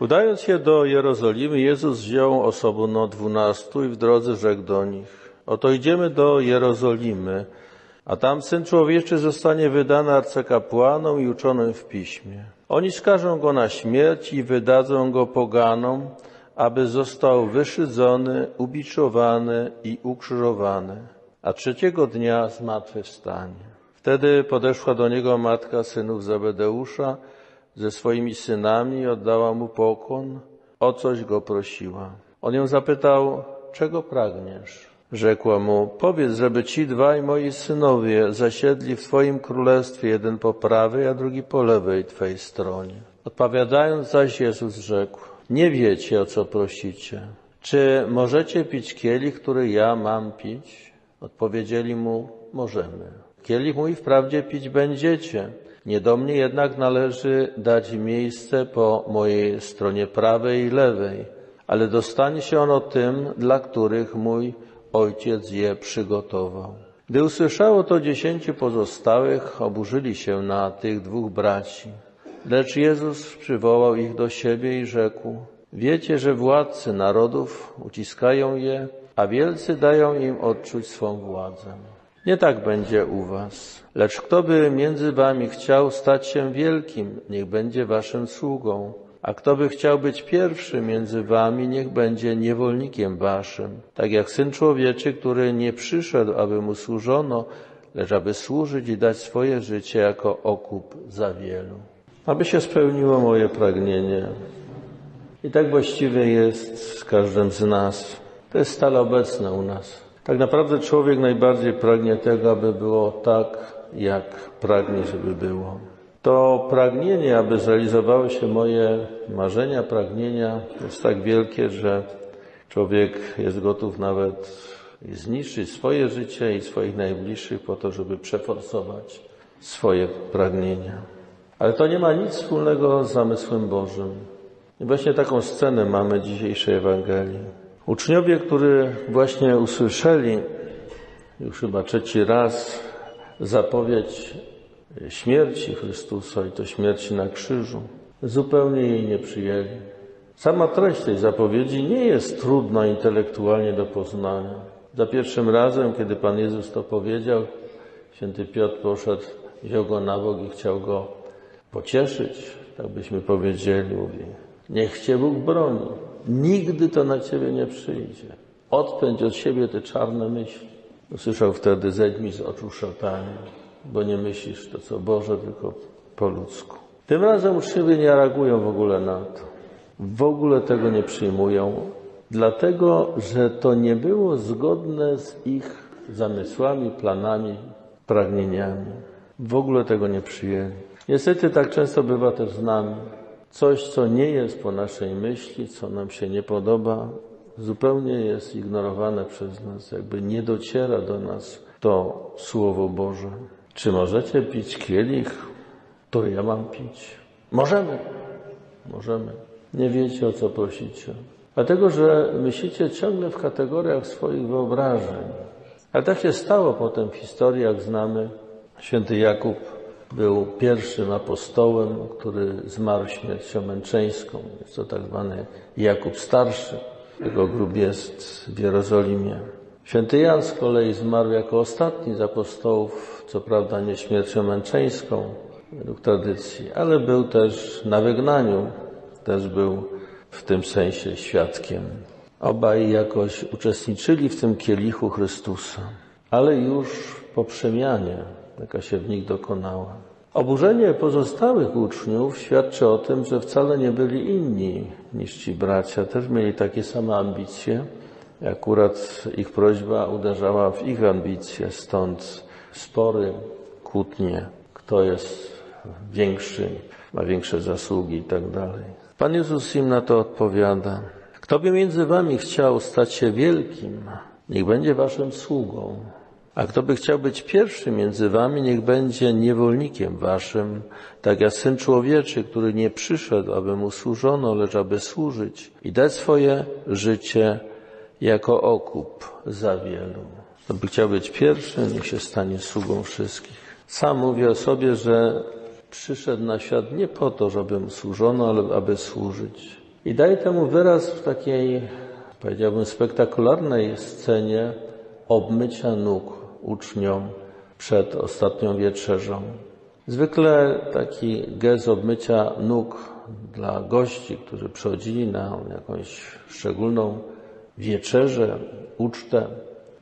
Udając się do Jerozolimy, Jezus wziął osobno dwunastu i w drodze rzekł do nich: Oto idziemy do Jerozolimy, a tam Syn Człowieczy zostanie wydany arcykapłanom i uczonym w piśmie. Oni skażą go na śmierć i wydadzą go poganom, aby został wyszydzony, ubiczowany i ukrzyżowany, a trzeciego dnia zmartwychwstanie. Wtedy podeszła do niego matka synów Zebedeusza ze swoimi synami oddała mu pokłon, o coś go prosiła. On ją zapytał, czego pragniesz? Rzekła mu, powiedz, żeby ci dwaj moi synowie zasiedli w Twoim królestwie, jeden po prawej, a drugi po lewej Twej stronie. Odpowiadając zaś Jezus rzekł, nie wiecie, o co prosicie. Czy możecie pić kielich, który ja mam pić? Odpowiedzieli mu, możemy. Kielich mój wprawdzie pić będziecie, nie do mnie jednak należy dać miejsce po mojej stronie prawej i lewej, ale dostanie się ono tym, dla których mój ojciec je przygotował. Gdy usłyszało to dziesięciu pozostałych, oburzyli się na tych dwóch braci. Lecz Jezus przywołał ich do siebie i rzekł, wiecie, że władcy narodów uciskają je, a wielcy dają im odczuć swą władzę. Nie tak będzie u was. Lecz kto by między wami chciał stać się wielkim, niech będzie waszym sługą. A kto by chciał być pierwszy między wami, niech będzie niewolnikiem waszym. Tak jak Syn Człowieczy, który nie przyszedł, aby mu służono, lecz aby służyć i dać swoje życie jako okup za wielu. Aby się spełniło moje pragnienie. I tak właściwie jest z każdym z nas. To jest stale obecne u nas. Tak naprawdę człowiek najbardziej pragnie tego, aby było tak, jak pragnie, żeby było. To pragnienie, aby zrealizowały się moje marzenia, pragnienia, jest tak wielkie, że człowiek jest gotów nawet zniszczyć swoje życie i swoich najbliższych po to, żeby przeforsować swoje pragnienia. Ale to nie ma nic wspólnego z zamysłem Bożym. I właśnie taką scenę mamy dzisiejszej Ewangelii. Uczniowie, którzy właśnie usłyszeli już chyba trzeci raz zapowiedź śmierci Chrystusa i to śmierci na krzyżu, zupełnie jej nie przyjęli. Sama treść tej zapowiedzi nie jest trudna intelektualnie do poznania. Za pierwszym razem, kiedy Pan Jezus to powiedział, święty Piotr poszedł, wziął go na bok i chciał go pocieszyć, tak byśmy powiedzieli, mówi, niech Cię Bóg broni. Nigdy to na ciebie nie przyjdzie. Odpędź od siebie te czarne myśli. Usłyszał wtedy, zejdź mi z oczu szatanie, bo nie myślisz to co Boże, tylko po ludzku. Tym razem uczniowie nie reagują w ogóle na to. W ogóle tego nie przyjmują, dlatego że to nie było zgodne z ich zamysłami, planami, pragnieniami. W ogóle tego nie przyjęli. Niestety tak często bywa też z nami. Coś, co nie jest po naszej myśli, co nam się nie podoba, zupełnie jest ignorowane przez nas, jakby nie dociera do nas to Słowo Boże. Czy możecie pić kielich, który ja mam pić? Możemy. Możemy. Nie wiecie, o co prosicie. Dlatego, że myślicie ciągle w kategoriach swoich wyobrażeń. Ale tak się stało potem w historii, jak znamy. Święty Jakub był pierwszym apostołem, który zmarł śmiercią męczeńską. Jest to tak zwany Jakub Starszy. Jego grób jest w Jerozolimie. Święty Jan z kolei zmarł jako ostatni z apostołów, co prawda nie śmiercią męczeńską, według tradycji, ale był też na wygnaniu, też był w tym sensie świadkiem. Obaj jakoś uczestniczyli w tym kielichu Chrystusa, ale już po przemianie, jaka się w nich dokonała. Oburzenie pozostałych uczniów świadczy o tym, że wcale nie byli inni niż ci bracia. Też mieli takie same ambicje. Akurat ich prośba uderzała w ich ambicje, stąd spory, kłótnie, kto jest większy, ma większe zasługi i tak dalej. Pan Jezus im na to odpowiada. Kto by między wami chciał stać się wielkim, niech będzie waszym sługą. A kto by chciał być pierwszy między wami, niech będzie niewolnikiem waszym, tak jak Syn Człowieczy, który nie przyszedł, aby mu służono, lecz aby służyć i dać swoje życie jako okup za wielu. Kto by chciał być pierwszy, niech się stanie sługą wszystkich. Sam mówi o sobie, że przyszedł na świat nie po to, żeby mu służono, ale aby służyć. I daje temu wyraz w takiej, powiedziałbym, spektakularnej scenie obmycia nóg uczniom przed ostatnią wieczerzą. Zwykle taki gest obmycia nóg dla gości, którzy przychodzili na jakąś szczególną wieczerzę, ucztę,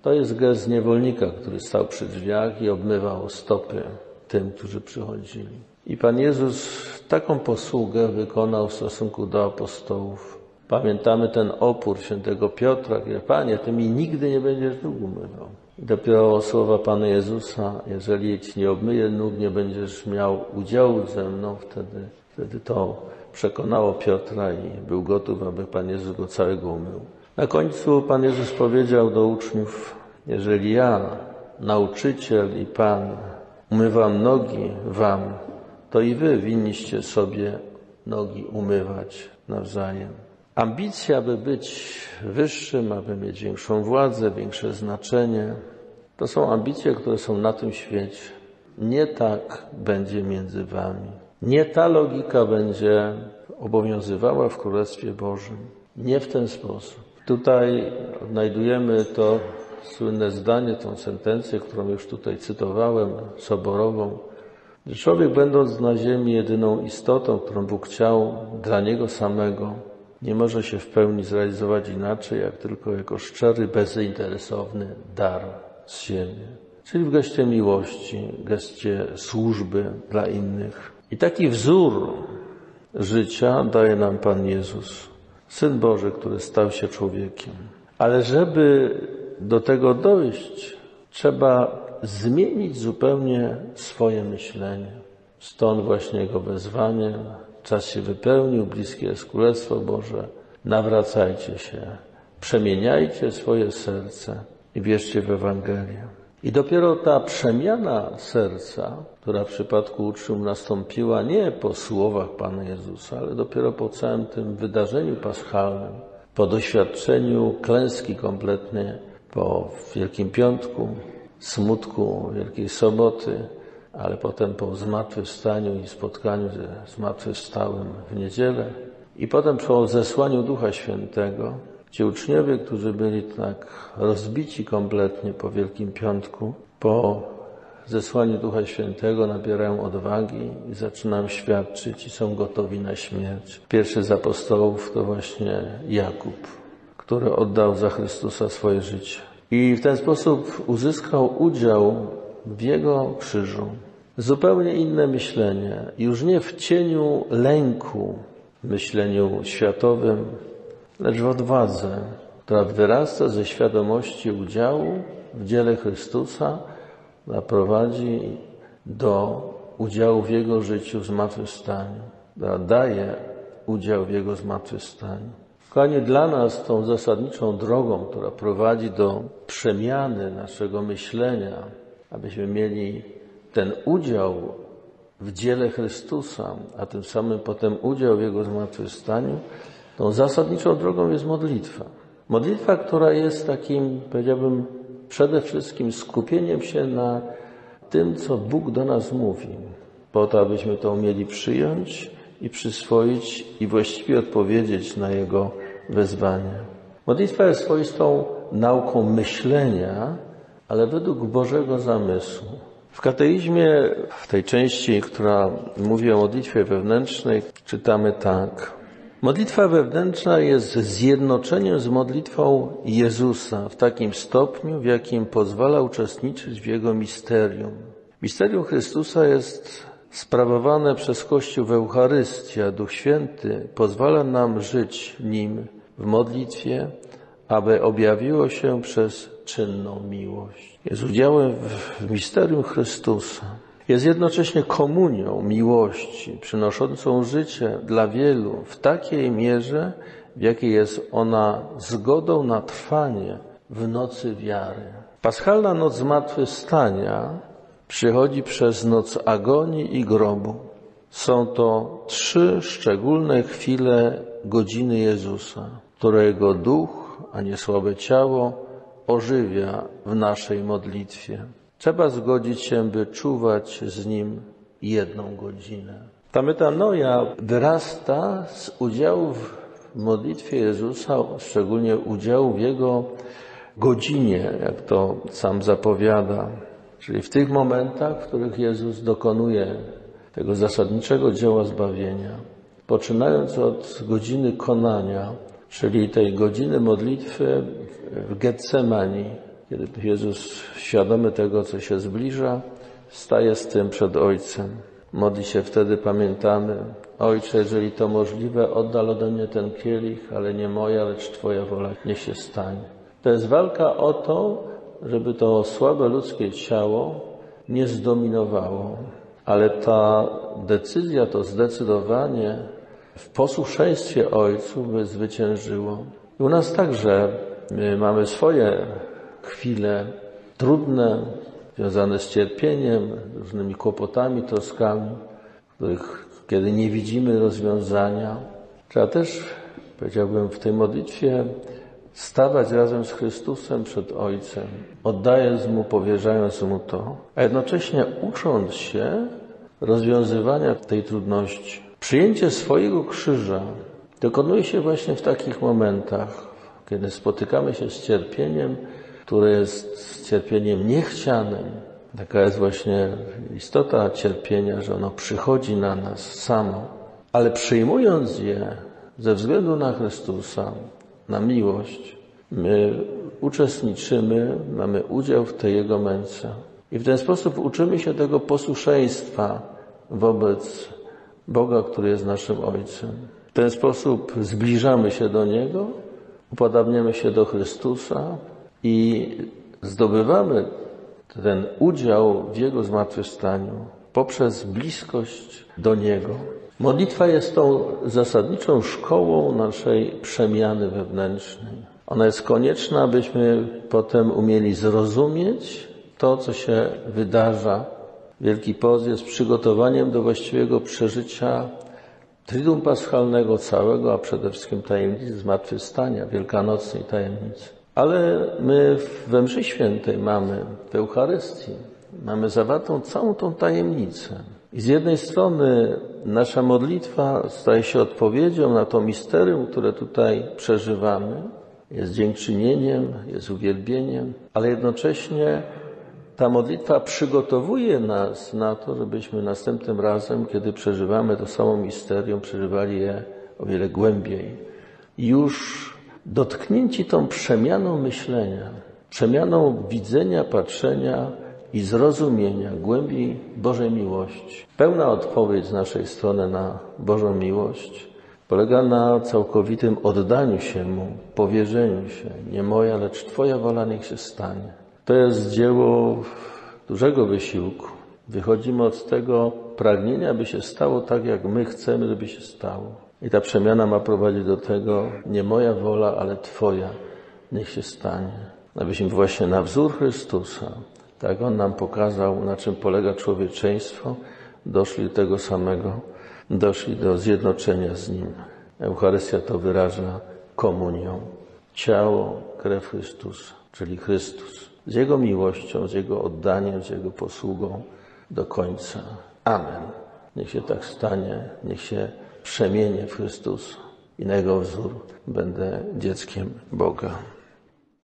to jest gest niewolnika, który stał przy drzwiach i obmywał stopy tym, którzy przychodzili. I Pan Jezus taką posługę wykonał w stosunku do apostołów. Pamiętamy ten opór świętego Piotra, gdzie Panie, Ty mi nigdy nie będziesz nóg umywał. Dopiero słowa Pana Jezusa, jeżeli Ci nie obmyję nóg, nie będziesz miał udziału ze mną, wtedy, wtedy to przekonało Piotra i był gotów, aby Pan Jezus go całego umył. Na końcu Pan Jezus powiedział do uczniów, jeżeli ja, nauczyciel i Pan, umywam nogi Wam, to i Wy winniście sobie nogi umywać nawzajem. Ambicja, by być wyższym, aby mieć większą władzę, większe znaczenie, to są ambicje, które są na tym świecie. Nie tak będzie między Wami. Nie ta logika będzie obowiązywała w Królestwie Bożym. Nie w ten sposób. Tutaj odnajdujemy to słynne zdanie, tą sentencję, którą już tutaj cytowałem, soborową, że człowiek będąc na ziemi jedyną istotą, którą Bóg chciał dla niego samego, nie może się w pełni zrealizować inaczej, jak tylko jako szczery, bezinteresowny dar z siebie. Czyli w geście miłości, geście służby dla innych. I taki wzór życia daje nam Pan Jezus, Syn Boży, który stał się człowiekiem. Ale żeby do tego dojść, trzeba zmienić zupełnie swoje myślenie. Stąd właśnie Jego wezwanie. Czas się wypełnił, bliskie jest Królestwo Boże. Nawracajcie się, przemieniajcie swoje serce i wierzcie w Ewangelię. I dopiero ta przemiana serca, która w przypadku uczniów nastąpiła nie po słowach Pana Jezusa, ale dopiero po całym tym wydarzeniu paschalnym, po doświadczeniu klęski kompletnej, po Wielkim Piątku, smutku Wielkiej Soboty, ale potem po zmartwychwstaniu i spotkaniu ze zmartwychwstałym w niedzielę i potem po zesłaniu Ducha Świętego, Ci uczniowie, którzy byli tak rozbici kompletnie po Wielkim Piątku, po zesłaniu Ducha Świętego nabierają odwagi i zaczynają świadczyć i są gotowi na śmierć. Pierwszy z apostołów to właśnie Jakub, który oddał za Chrystusa swoje życie. I w ten sposób uzyskał udział w Jego krzyżu. Zupełnie inne myślenie, już nie w cieniu lęku, myśleniu światowym, lecz w odwadze, która wyrasta ze świadomości udziału w dziele Chrystusa, która prowadzi do udziału w Jego życiu w zmartwychwstaniu, która daje udział w Jego zmartwychwstaniu. Kochani, dla nas tą zasadniczą drogą, która prowadzi do przemiany naszego myślenia, abyśmy mieli ten udział w dziele Chrystusa, a tym samym potem udział w Jego zmartwychwstaniu, tą zasadniczą drogą jest modlitwa. Modlitwa, która jest takim, powiedziałbym, przede wszystkim skupieniem się na tym, co Bóg do nas mówi, po to, abyśmy to umieli przyjąć i przyswoić i właściwie odpowiedzieć na Jego wezwanie. Modlitwa jest swoistą nauką myślenia, ale według Bożego zamysłu. W kateizmie, w tej części, która mówi o modlitwie wewnętrznej, czytamy tak. Modlitwa wewnętrzna jest zjednoczeniem z modlitwą Jezusa w takim stopniu, w jakim pozwala uczestniczyć w Jego misterium. Misterium Chrystusa jest sprawowane przez Kościół w Eucharystii, a Duch Święty pozwala nam żyć nim w modlitwie, aby objawiło się przez czynną miłość. Jest udziałem w misterium Chrystusa. Jest jednocześnie komunią miłości, przynoszącą życie dla wielu w takiej mierze, w jakiej jest ona zgodą na trwanie w nocy wiary. Paschalna noc zmartwychwstania przychodzi przez noc agonii i grobu. Są to trzy szczególne chwile godziny Jezusa, którego duch, a nie słabe ciało, ożywia w naszej modlitwie. Trzeba zgodzić się, by czuwać z Nim jedną godzinę. Ta metanoja wyrasta z udziału w modlitwie Jezusa, szczególnie udziału w Jego godzinie, jak to sam zapowiada. Czyli w tych momentach, w których Jezus dokonuje tego zasadniczego dzieła zbawienia, poczynając od godziny konania, czyli tej godziny modlitwy w Getsemani, kiedy Jezus świadomy tego, co się zbliża, staje z tym przed Ojcem. Modli się wtedy, pamiętamy, Ojcze, jeżeli to możliwe, oddal ode mnie ten kielich, ale nie moja, lecz Twoja wola niech się stanie. To jest walka o to, żeby to słabe ludzkie ciało nie zdominowało, ale ta decyzja, to zdecydowanie w posłuszeństwie Ojcu by zwyciężyło. I u nas także mamy swoje chwile trudne, związane z cierpieniem, różnymi kłopotami, troskami, których kiedy nie widzimy rozwiązania, trzeba też, powiedziałbym, w tej modlitwie stawać razem z Chrystusem przed Ojcem, oddając Mu, powierzając Mu to, a jednocześnie ucząc się rozwiązywania tej trudności. Przyjęcie swojego krzyża dokonuje się właśnie w takich momentach, kiedy spotykamy się z cierpieniem, które jest cierpieniem niechcianym. Taka jest właśnie istota cierpienia, że ono przychodzi na nas samo, ale przyjmując je ze względu na Chrystusa, na miłość, my uczestniczymy, mamy udział w tej Jego męce. I w ten sposób uczymy się tego posłuszeństwa wobec Boga, który jest naszym Ojcem. W ten sposób zbliżamy się do Niego, upodabniamy się do Chrystusa i zdobywamy ten udział w Jego zmartwychwstaniu poprzez bliskość do Niego. Modlitwa jest tą zasadniczą szkołą naszej przemiany wewnętrznej. Ona jest konieczna, abyśmy potem umieli zrozumieć to, co się wydarza. Wielki Post jest przygotowaniem do właściwego przeżycia Triduum Paschalnego całego, a przede wszystkim tajemnicy zmartwychwstania, wielkanocnej tajemnicy. Ale my we mszy świętej mamy, w Eucharystii, mamy zawartą całą tą tajemnicę. I z jednej strony nasza modlitwa staje się odpowiedzią na to misterium, które tutaj przeżywamy, jest dziękczynieniem, jest uwielbieniem, ale jednocześnie ta modlitwa przygotowuje nas na to, żebyśmy następnym razem, kiedy przeżywamy to samo misterium, przeżywali je o wiele głębiej. Już dotknięci tą przemianą myślenia, przemianą widzenia, patrzenia i zrozumienia głębi Bożej miłości. Pełna odpowiedź z naszej strony na Bożą miłość polega na całkowitym oddaniu się Mu, powierzeniu się. Nie moja, lecz Twoja wola niech się stanie. To jest dzieło dużego wysiłku. Wychodzimy od tego pragnienia, by się stało tak, jak my chcemy, żeby się stało. I ta przemiana ma prowadzić do tego, nie moja wola, ale Twoja niech się stanie. Abyśmy właśnie na wzór Chrystusa, tak On nam pokazał, na czym polega człowieczeństwo, doszli do tego samego, doszli do zjednoczenia z Nim. Eucharystia to wyraża komunią. Ciało, krew Chrystusa, czyli Chrystus. Z Jego miłością, z Jego oddaniem, z Jego posługą do końca. Amen. Niech się tak stanie, niech się przemienię w Chrystusa i na Jego wzór będę dzieckiem Boga.